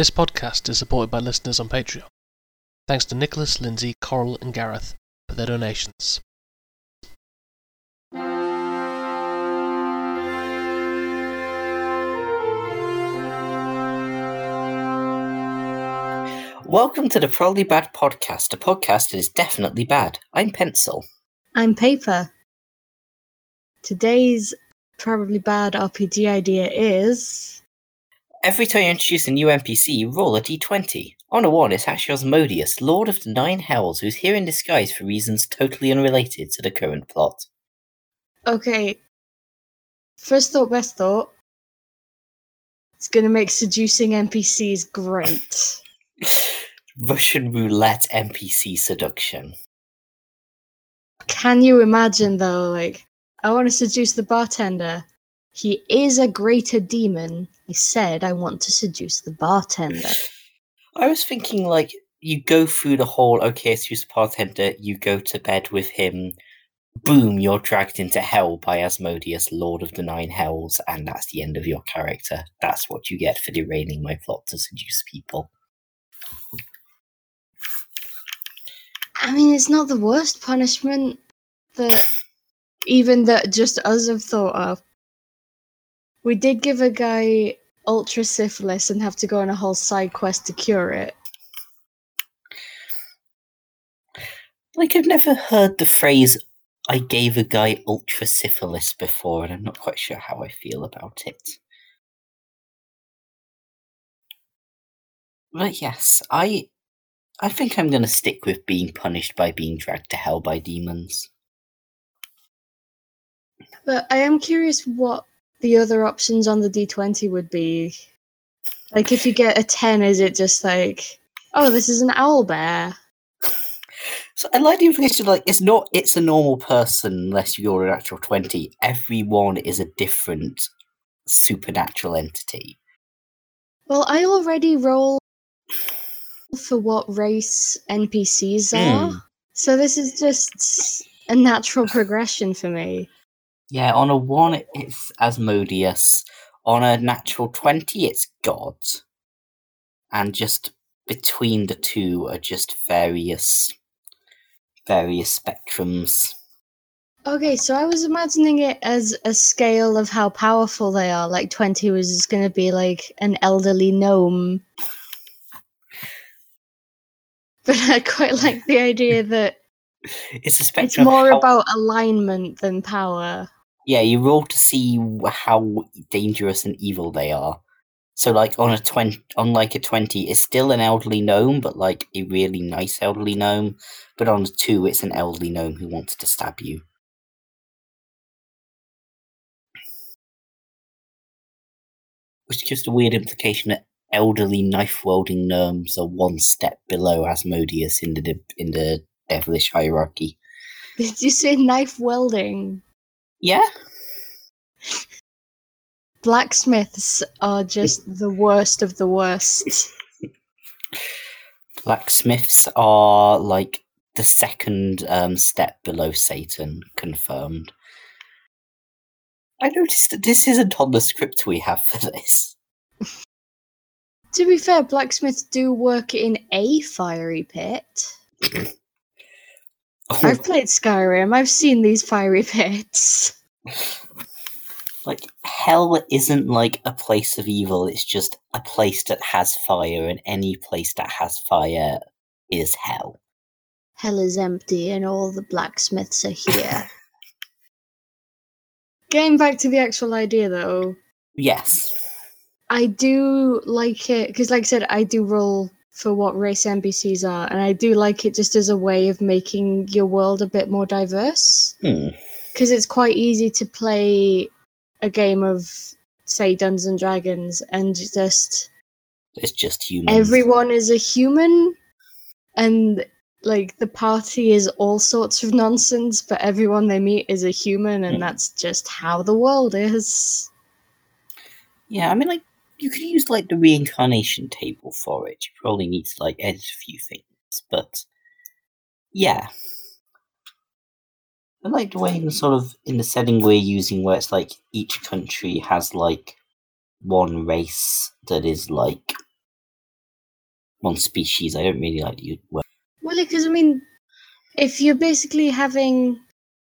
This podcast is supported by listeners on Patreon. Thanks to Nicholas, Lindsay, Coral, and Gareth for their donations. Welcome to the Probably Bad podcast, a podcast that is definitely bad. I'm Pencil. I'm Paper. Today's probably bad RPG idea is. Every time you introduce a new NPC, roll a d20. On a 1 it's actually Asmodeus, Lord of the Nine Hells, who's here in disguise for reasons totally unrelated to the current plot. Okay. First thought, best thought. It's gonna make seducing NPCs great. Russian roulette NPC seduction. Can you imagine though, like, I want to seduce the bartender. He is a greater demon. I said I want to seduce the bartender. I was thinking, like, you go through the whole, okay, seduce the bartender, you go to bed with him, boom, you're dragged into hell by Asmodeus, Lord of the Nine Hells, and that's the end of your character. That's what you get for derailing my plot to seduce people. I mean, it's not the worst punishment that even that just us have thought of. We did give a guy ultra syphilis and have to go on a whole side quest to cure it. Like, I've never heard the phrase, I gave a guy ultra syphilis before, and I'm not quite sure how I feel about it. But yes, I I think I'm gonna stick with being punished by being dragged to hell by demons. But I am curious what the other options on the D20 would be. Like, if you get a 10, is it just like, oh, this is an owl bear? So I like the implication like it's not it's a normal person unless you're an actual twenty. Everyone is a different supernatural entity. Well, I already roll for what race NPCs are. Hmm. So this is just a natural progression for me. Yeah, on a one it's Asmodeus. On a natural twenty it's God. And just between the two are just various various spectrums. Okay, so I was imagining it as a scale of how powerful they are. Like 20 was just going to be like an elderly gnome. But I quite like the idea that It's a it's spectrum. of more how- about alignment than power. Yeah, you roll to see how dangerous and evil they are. So, like on a twenty, on like a twenty, it's still an elderly gnome, but like a really nice elderly gnome. But on a two, it's an elderly gnome who wants to stab you. Which gives a weird implication that elderly knife wielding gnomes are one step below Asmodeus in the in the devilish hierarchy. Did you say knife welding? Yeah, Blacksmiths are just the worst of the worst. Blacksmiths are like the second um, step below Satan, confirmed. I noticed that this isn't on the script we have for this. To be fair, blacksmiths do work in a fiery pit. Oh. I've played Skyrim. I've seen these fiery pits. like, hell isn't like a place of evil, it's just a place that has fire, and any place that has fire is hell. Hell is empty and all the blacksmiths are here. Getting back to the actual idea though, Yes. I do like it because, like I said, I do roll for what race NPCs are, and I do like it just as a way of making your world a bit more diverse. Hmm. Because it's quite easy to play a game of, say, Dungeons and Dragons, and just It's just human. everyone is a human and like the party is all sorts of nonsense but everyone they meet is a human and Mm. that's just how the world is Yeah, I mean, like, you could use, like, the reincarnation table for it. You probably need to, like, edit a few things, but yeah. I like the way, in the sort of, in the setting we're using, where it's like each country has, like, one race that is, like, one species. I don't really like word. Well, because I mean, if you're basically having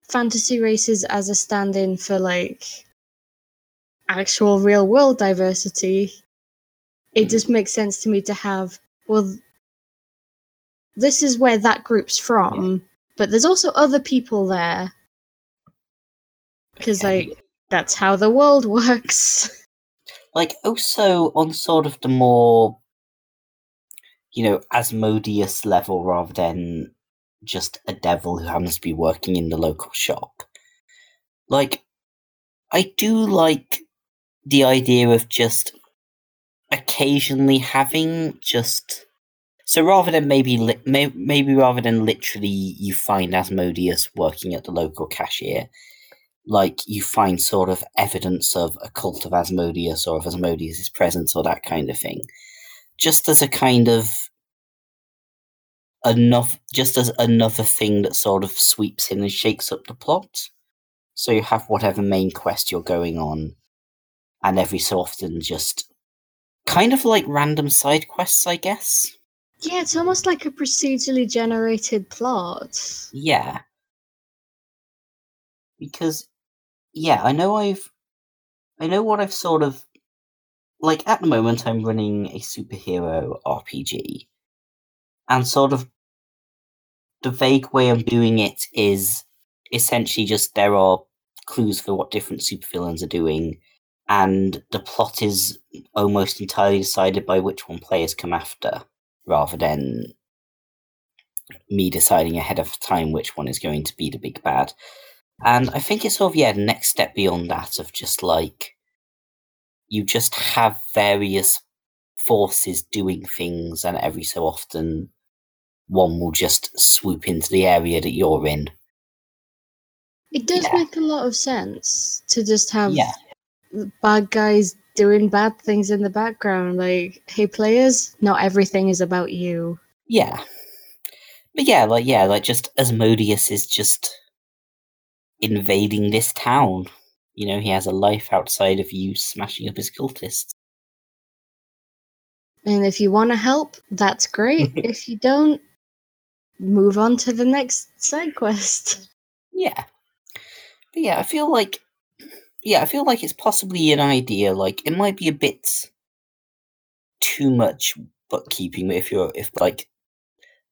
fantasy races as a stand-in for like actual real world diversity, it hmm. just makes sense to me to have well this is where that group's from, but there's also other people there. Because Okay. like that's how the world works. like also on sort of the more you know asmodeus level rather than just a devil who happens to be working in the local shop like i do like the idea of just occasionally having just so rather than maybe li- may- maybe rather than literally you find asmodeus working at the local cashier like you find sort of evidence of a cult of Asmodeus or of Asmodeus's presence or that kind of thing. Just as a kind of enough just as another thing that sort of sweeps in and shakes up the plot. So you have whatever main quest you're going on, and every so often just kind of like random side quests, I guess. Yeah, it's almost like a procedurally generated plot. Yeah. Because yeah, I know I've I know what I've sort of like at the moment I'm running a superhero RPG. And sort of the vague way I'm doing it is essentially just there are clues for what different supervillains are doing and the plot is almost entirely decided by which one players come after rather than me deciding ahead of time which one is going to be the big bad. And I think it's sort of yeah, the next step beyond that of just like you just have various forces doing things, and every so often one will just swoop into the area that you're in. It does Yeah. make a lot of sense to just have Yeah. Bad guys doing bad things in the background. Like, hey, players, not everything is about you. Yeah. But yeah, like yeah, like just Asmodeus is just invading this town. You know, he has a life outside of you smashing up his cultists. And if you want to help, that's great. if you don't, move on to the next side quest. Yeah. But yeah, I feel like yeah, I feel like it's possibly an idea, like it might be a bit too much bookkeeping if you're if like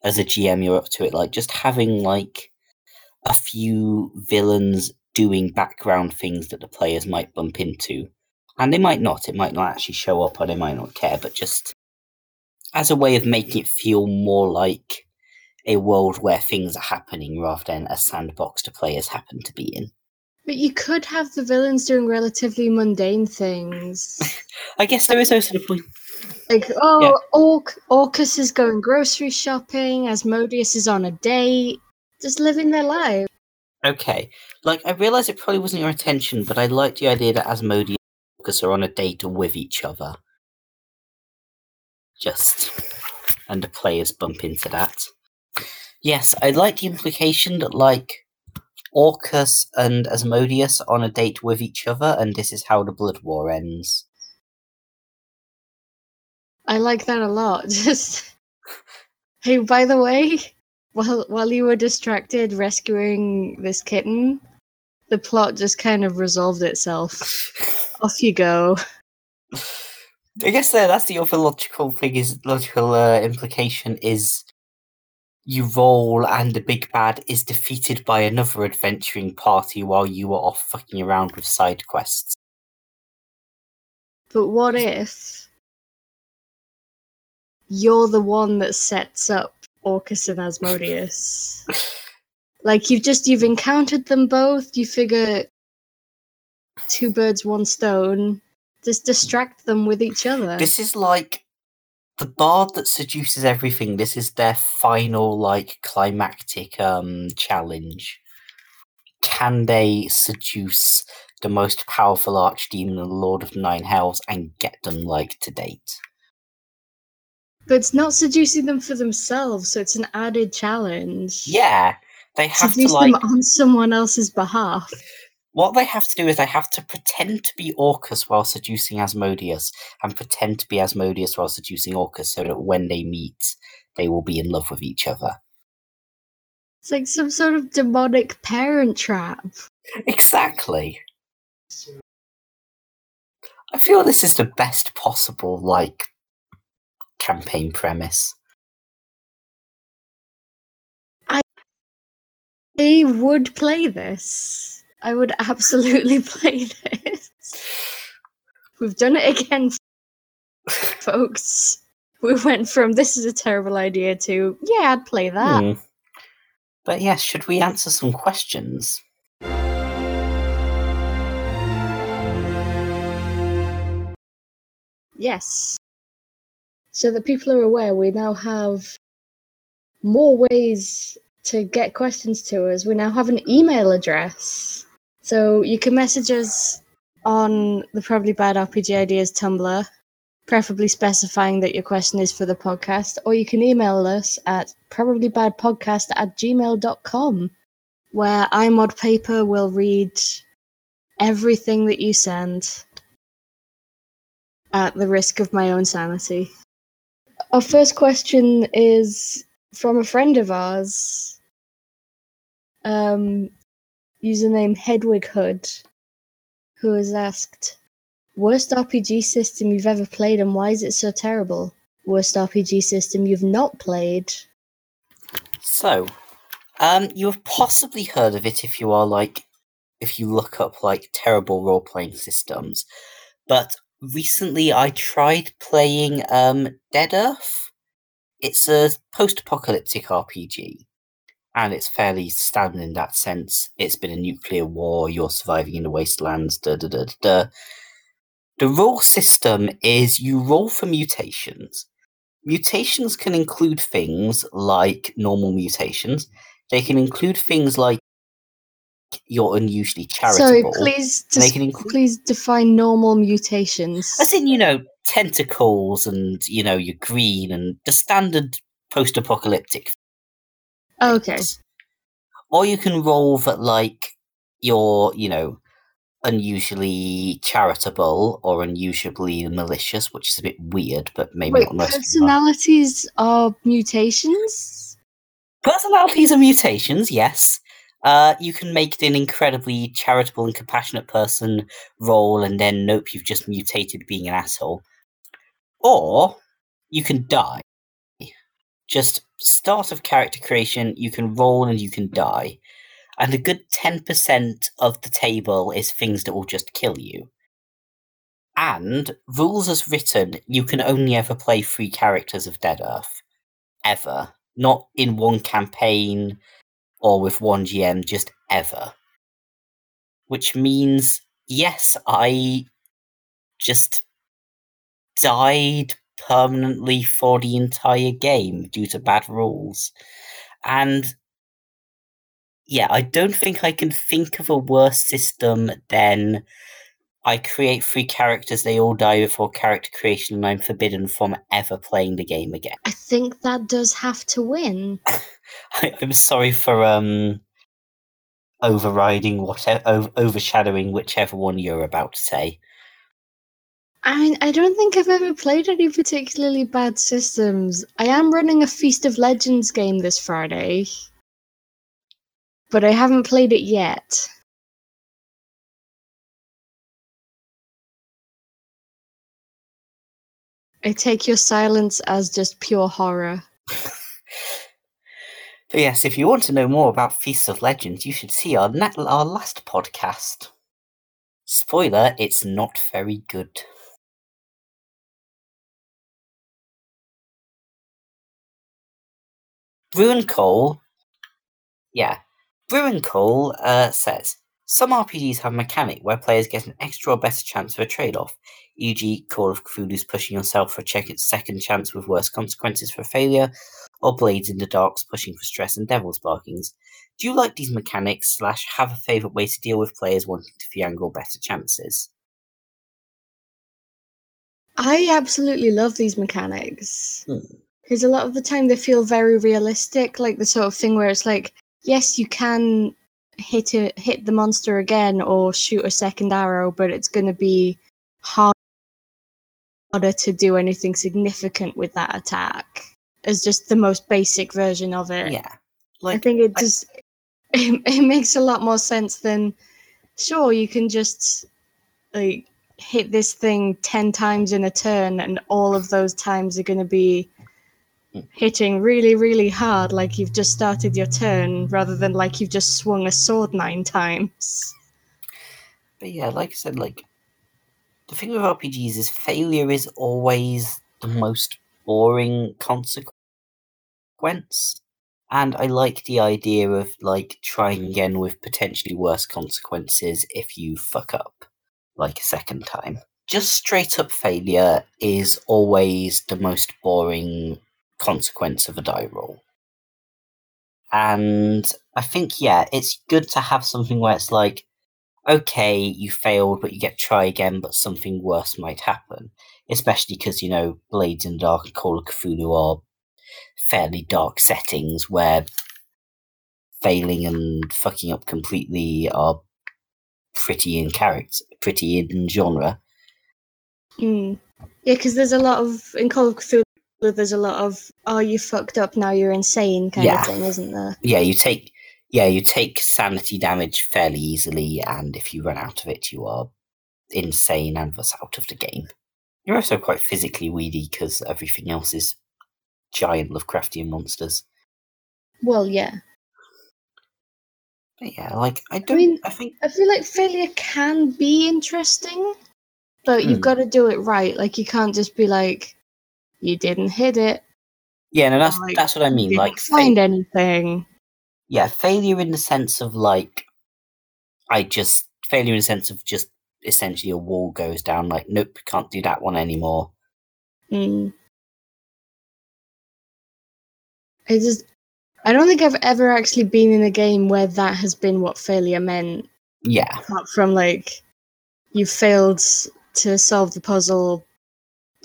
as a GM you're up to it, like just having like a few villains doing background things that the players might bump into. And they might not, it might not actually show up or they might not care, but just as a way of making it feel more like a world where things are happening rather than a sandbox the players happen to be in. But you could have the villains doing relatively mundane things. I guess there is also the point. Like, oh, Orc- Orcus is going grocery shopping, Asmodeus is on a date, just living their life. Okay, like I realise it probably wasn't your intention, but I like the idea that Asmodeus and Orcus are on a date with each other. Just, and the players bump into that. Yes, I like the implication that like Orcus and Asmodeus on a date with each other, and this is how the Blood War ends. I like that a lot. Just hey, by the way, while while you were distracted rescuing this kitten, the plot just kind of resolved itself. Off you go. I guess uh, that's the other logical thing is logical uh, implication is you roll and the big bad is defeated by another adventuring party while you are off fucking around with side quests. But what if you're the one that sets up Orcus and Asmodeus? like you've just you've encountered them both, you figure two birds, one stone. Just distract them with each other. This is like the bard that seduces everything. This is their final like climactic um challenge. Can they seduce the most powerful archdemon and Lord of Nine Hells and get them like to date? But it's not seducing them for themselves, so it's an added challenge. Yeah, they have Seduce to like them on someone else's behalf. What they have to do is they have to pretend to be Orcus while seducing Asmodeus, and pretend to be Asmodeus while seducing Orcus, so that when they meet, they will be in love with each other. It's like some sort of demonic parent trap. Exactly. I feel this is the best possible like campaign premise. I would play this. I would absolutely play this. We've done it again, folks. We went from this is a terrible idea to yeah, I'd play that. Hmm. But yes, should we answer some questions? Yes. So that people are aware, we now have more ways to get questions to us. We now have an email address. So you can message us on the Probably Bad RPG Ideas Tumblr, preferably specifying that your question is for the podcast, or you can email us at probablybadpodcast at gmail.com, where iMod Paper will read everything that you send at the risk of my own sanity. Our first question is from a friend of ours, um, username Hedwig Hood, who has asked, Worst RPG system you've ever played and why is it so terrible? Worst RPG system you've not played? So, um, you have possibly heard of it if you are like, if you look up like terrible role playing systems. But recently I tried playing um, Dead Earth. It's a post apocalyptic RPG. And it's fairly standard in that sense. It's been a nuclear war, you're surviving in the wastelands, da da da da. The role system is you roll for mutations. Mutations can include things like normal mutations. They can include things like you're unusually charitable. Sorry, please, just, can include please define normal mutations. as in, you know, tentacles and, you know, you're green and the standard post apocalyptic. okay. Or you can roll that, like, you're, you know, unusually charitable or unusually malicious, which is a bit weird, but maybe Wait, not most people are. personalities are mutations? Personalities are mutations, yes. Uh, you can make it an incredibly charitable and compassionate person roll and then nope, you've just mutated being an asshole. Or you can die. Just start of character creation, you can roll and you can die. And a good 10% of the table is things that will just kill you. And rules as written, you can only ever play three characters of Dead Earth. Ever. Not in one campaign or with one GM, just ever. Which means, yes, I just died permanently for the entire game due to bad rules. And yeah, I don't think I can think of a worse system than I create three characters, they all die before character creation, and I'm forbidden from ever playing the game again. I think that does have to win. I, I'm sorry for um overriding whatever overshadowing whichever one you're about to say. I mean, I don't think I've ever played any particularly bad systems. I am running a Feast of Legends game this Friday, but I haven't played it yet. I take your silence as just pure horror. Yes, if you want to know more about Feasts of Legends, you should see our our last podcast. Spoiler: It's not very good. Bruin Cole, yeah, Bruin Cole uh, says some RPGs have a mechanic where players get an extra or better chance for a trade-off, e.g., Call of Cthulhu's pushing yourself for a check its second chance with worse consequences for failure, or Blades in the Dark's pushing for stress and Devil's Bargains. Do you like these mechanics? Slash, have a favourite way to deal with players wanting to fiangle better chances? I absolutely love these mechanics. Hmm. Because a lot of the time they feel very realistic, like the sort of thing where it's like, yes, you can hit it, hit the monster again or shoot a second arrow, but it's going to be hard, harder to do anything significant with that attack. As just the most basic version of it. Yeah. I think it I- just it, it makes a lot more sense than sure you can just like hit this thing 10 times in a turn and all of those times are going to be. Hitting really really hard like you've just started your turn rather than like you've just swung a sword nine times But yeah, like I said, like the thing with RPGs is failure is always the most boring consequence. And I like the idea of like trying again with potentially worse consequences if you fuck up like a second time. Just straight up failure is always the most boring consequence of a die roll. And I think, yeah, it's good to have something where it's like, okay, you failed, but you get try again, but something worse might happen. Especially because, you know, Blades in the Dark and Call of Cthulhu are fairly dark settings where failing and fucking up completely are pretty in character, pretty in genre. Mm. yeah because there's a lot of in call of cthulhu there's a lot of oh you fucked up now you're insane kind Yeah. of thing isn't there Yeah, you take yeah, you take sanity damage fairly easily, and if you run out of it, you are insane and thus out of the game. You're also quite physically weedy because everything else is giant Lovecraftian monsters. well yeah But yeah, like I don't. I, mean- I think I feel like failure can be interesting, but you've Hmm. got to do it right. Like you can't just be like, you didn't hit it. yeah, no, that's like, that's what I you mean. didn't Like, find fa- anything. yeah, failure in the sense of like, I just failure in the sense of just essentially a wall goes down. Like, nope, can't do that one anymore. Mm. I just, I don't think I've ever actually been in a game where that has been what failure meant. Yeah, Apart from like, you failed to solve the puzzle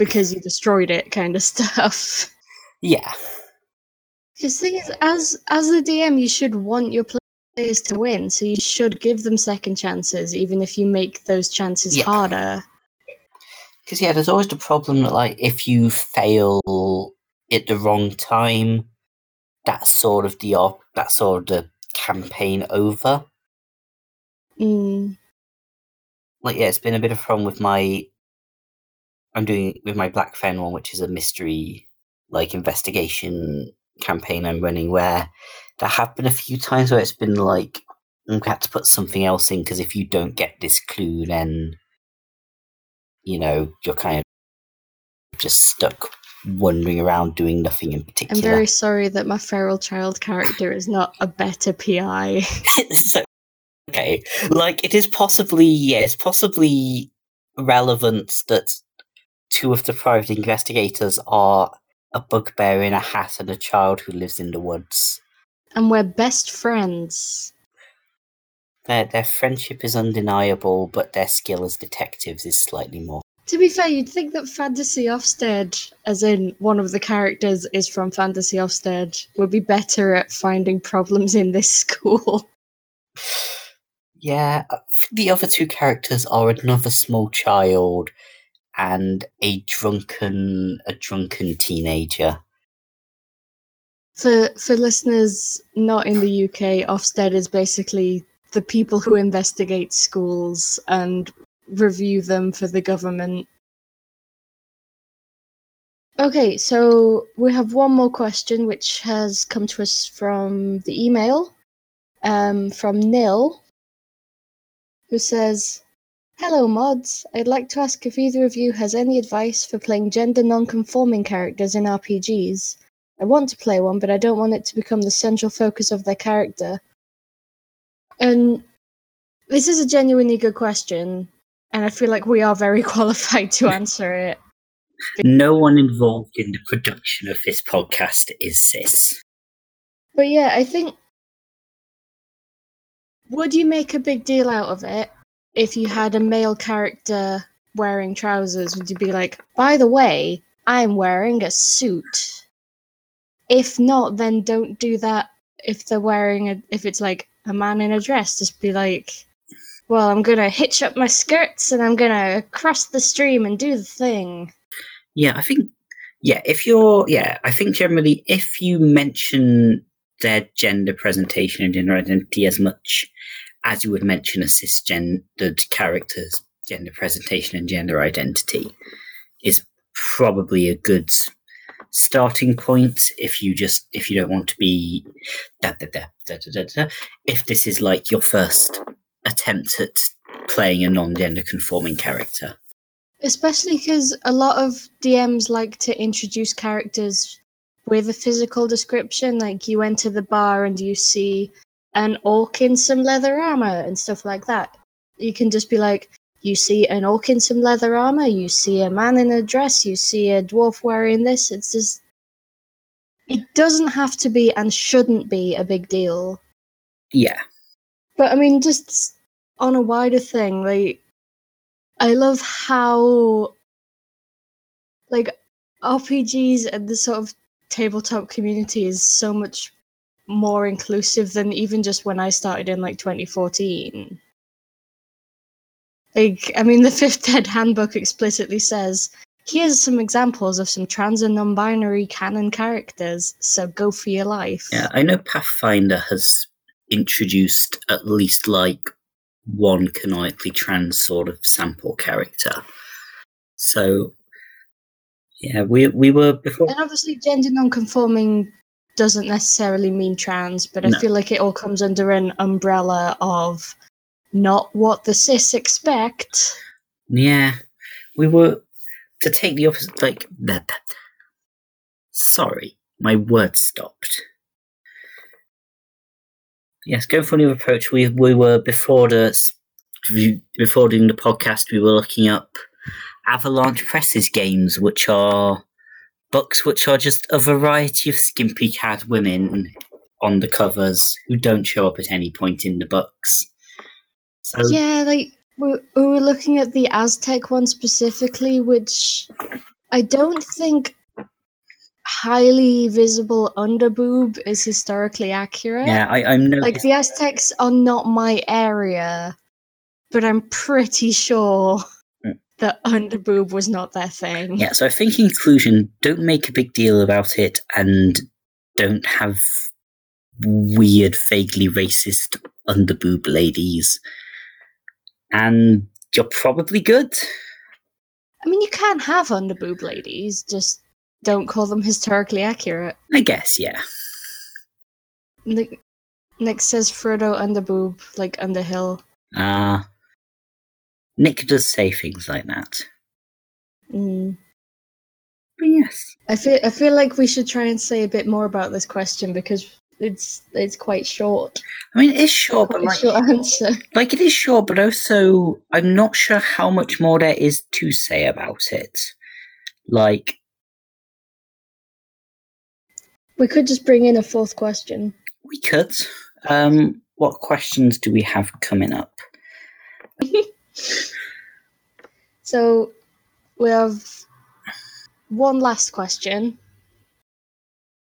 because you destroyed it, kind of stuff. yeah, Because the thing is, as as the DM, you should want your players to win, so you should give them second chances, even if you make those chances Yeah. harder. Because yeah, there's always the problem that like if you fail at the wrong time, that's sort of the op- that's sort of the campaign over. Mm, Like yeah, it's been a bit of a problem with my. I'm doing with my Black Fen one, which is a mystery like investigation campaign I'm running, where there have been a few times where it's been like mm, I'm gonna put something else in because if you don't get this clue, then you know you're kind of just stuck wandering around doing nothing in particular. I'm very sorry that my feral child character is not a better PI. so, okay, like it is possibly yes, possibly relevant that two of the private investigators are a bugbear in a hat and a child who lives in the woods. and we're best friends. Their their friendship is undeniable, but their skill as detectives is slightly more. To be fair, you'd think that Fantasy Ofsted, as in one of the characters is from Fantasy Ofsted, would be better at finding problems in this school. Yeah, uh, the other two characters are another small child and a drunken a drunken teenager. For for listeners not in the UK, Ofsted is basically the people who investigate schools and review them for the government. Okay, so we have one more question which has come to us from the email um, from Nil, who says, Hello, mods. I'd like to ask if either of you has any advice for playing gender non conforming characters in RPGs. I want to play one, but I don't want it to become the central focus of their character. And this is a genuinely good question, and I feel like we are very qualified to answer it. No one involved in the production of this podcast is cis. But yeah, I think. Would you make a big deal out of it if you had a male character wearing trousers? Would you be like, by the way, I'm wearing a suit? If not, then don't do that if they're wearing a. If it's like a man in a dress. Just be like, well, I'm gonna hitch up my skirts and I'm gonna cross the stream and do the thing. Yeah, I think. Yeah, if you're. Yeah, I think generally, if you mention their gender presentation and gender identity as much as you would mention a cisgendered character's gender presentation and gender identity, is probably a good starting point if you just if you don't want to be da, da, da, da, da, da, if this is like your first attempt at playing a non-gender conforming character Especially because a lot of DMs like to introduce characters with a physical description. Like you enter the bar and you see an orc in some leather armor and stuff like that. You can just be like, you see an orc in some leather armor, you see a man in a dress, you see a dwarf wearing this. It's just. It doesn't have to be and shouldn't be a big deal. yeah But I mean, just on a wider thing, like I love how like RPGs and the sort of tabletop community is so much more inclusive than even just when I started in like 2014. Like, I mean, the Fifth Ed Handbook explicitly says here's some examples of some trans and non binary canon characters, so go for your life. yeah i know pathfinder has introduced at least like one canonically trans sort of sample character so yeah we we were before And obviously, gender non-conforming doesn't necessarily mean trans, but I feel like it all comes under an umbrella of not what the cis expect. Yeah, we were to take the opposite. Like that. Sorry, my word stopped. Yes, going for a new approach. We we were before the before doing the podcast. We were looking up Avalanche Press's games, which are books which are just a variety of skimpy clad women on the covers who don't show up at any point in the books. So Yeah, like we, we were looking at the Aztec one specifically, which I don't think highly visible underboob is historically accurate. yeah, I, I'm no Like the Aztecs are not my area, but I'm pretty sure. That underboob was not their thing. Yeah, so I think inclusion, don't make a big deal about it and don't have weird, vaguely racist underboob ladies. And you're probably good. I mean, you can have underboob ladies, just don't call them historically accurate. I guess, yeah. Nick, Nick says Frodo underboob, like Underhill. Uh, Nick does say things like that. Mm. But yes. I feel I feel like we should try and say a bit more about this question because it's it's quite short. I mean, it is short, but like, short answer. like it is short, but also I'm not sure how much more there is to say about it. Like, We could just bring in a fourth question. we could. Um, what questions do we have coming up? So we have one last question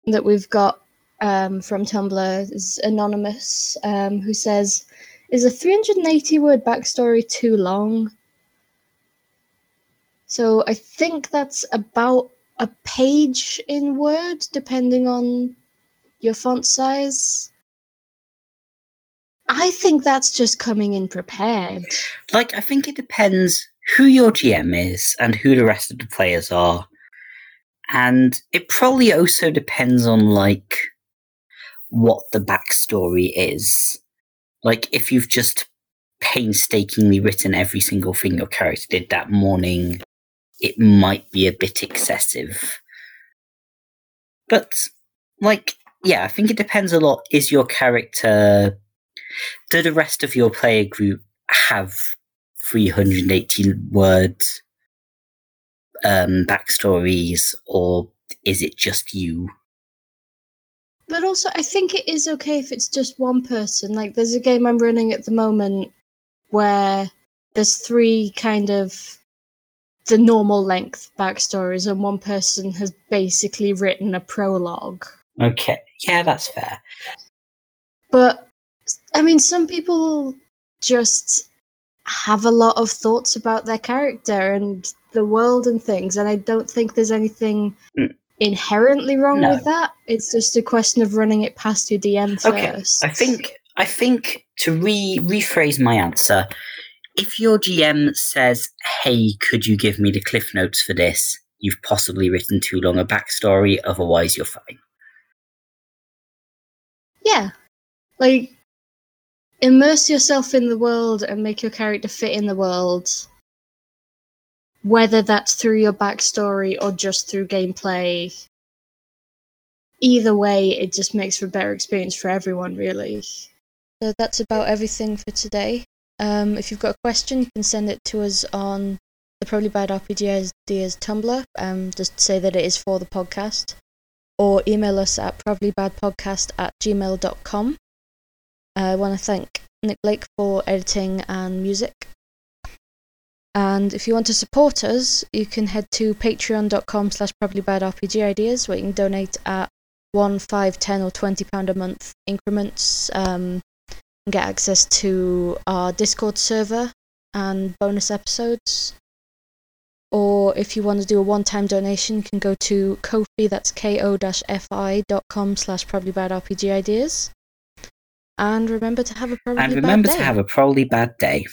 that we've got um, from Tumblr. is anonymous, um, who says, "Is a 380 word backstory too long?" So I think that's about a page in Word, depending on your font size. I think that's just coming in prepared. Like, I think it depends who your GM is and who the rest of the players are. And it probably also depends on, like, what the backstory is. Like, if you've just painstakingly written every single thing your character did that morning, it might be a bit excessive. But, like, yeah, I think it depends a lot. Is your character. Do the rest of your player group have 380 word um, backstories, or is it just you? But also, I think it is okay if it's just one person. Like, there's a game I'm running at the moment where there's three kind of the normal length backstories, and one person has basically written a prologue. Okay, yeah, that's fair. But I mean, some people just have a lot of thoughts about their character and the world and things, and I don't think there's anything Mm. inherently wrong No. with that. It's just a question of running it past your DM Okay, first. I think I think to re rephrase my answer, if your GM says, "Hey, could you give me the cliff notes for this?" You've possibly written too long a backstory. Otherwise, you're fine. Yeah. Like, immerse yourself in the world and make your character fit in the world. Whether that's through your backstory or just through gameplay. Either way, it just makes for a better experience for everyone, really. So that's about everything for today. Um, if you've got a question, you can send it to us on the Probably Bad RPG Ideas Tumblr. Um, just say that it is for the podcast or email us at probablybadpodcast at gmail.com. I want to thank Nick Blake for editing and music. And if you want to support us, you can head to patreon.com slash probablybadrpgideas where you can donate at 1, 5, 10 or 20 pound a month increments um, and get access to our Discord server and bonus episodes. Or if you want to do a one-time donation, you can go to Ko-fi, that's ko-fi.com slash probablybadrpgideas. And remember to have a probably and remember to have a probably bad day.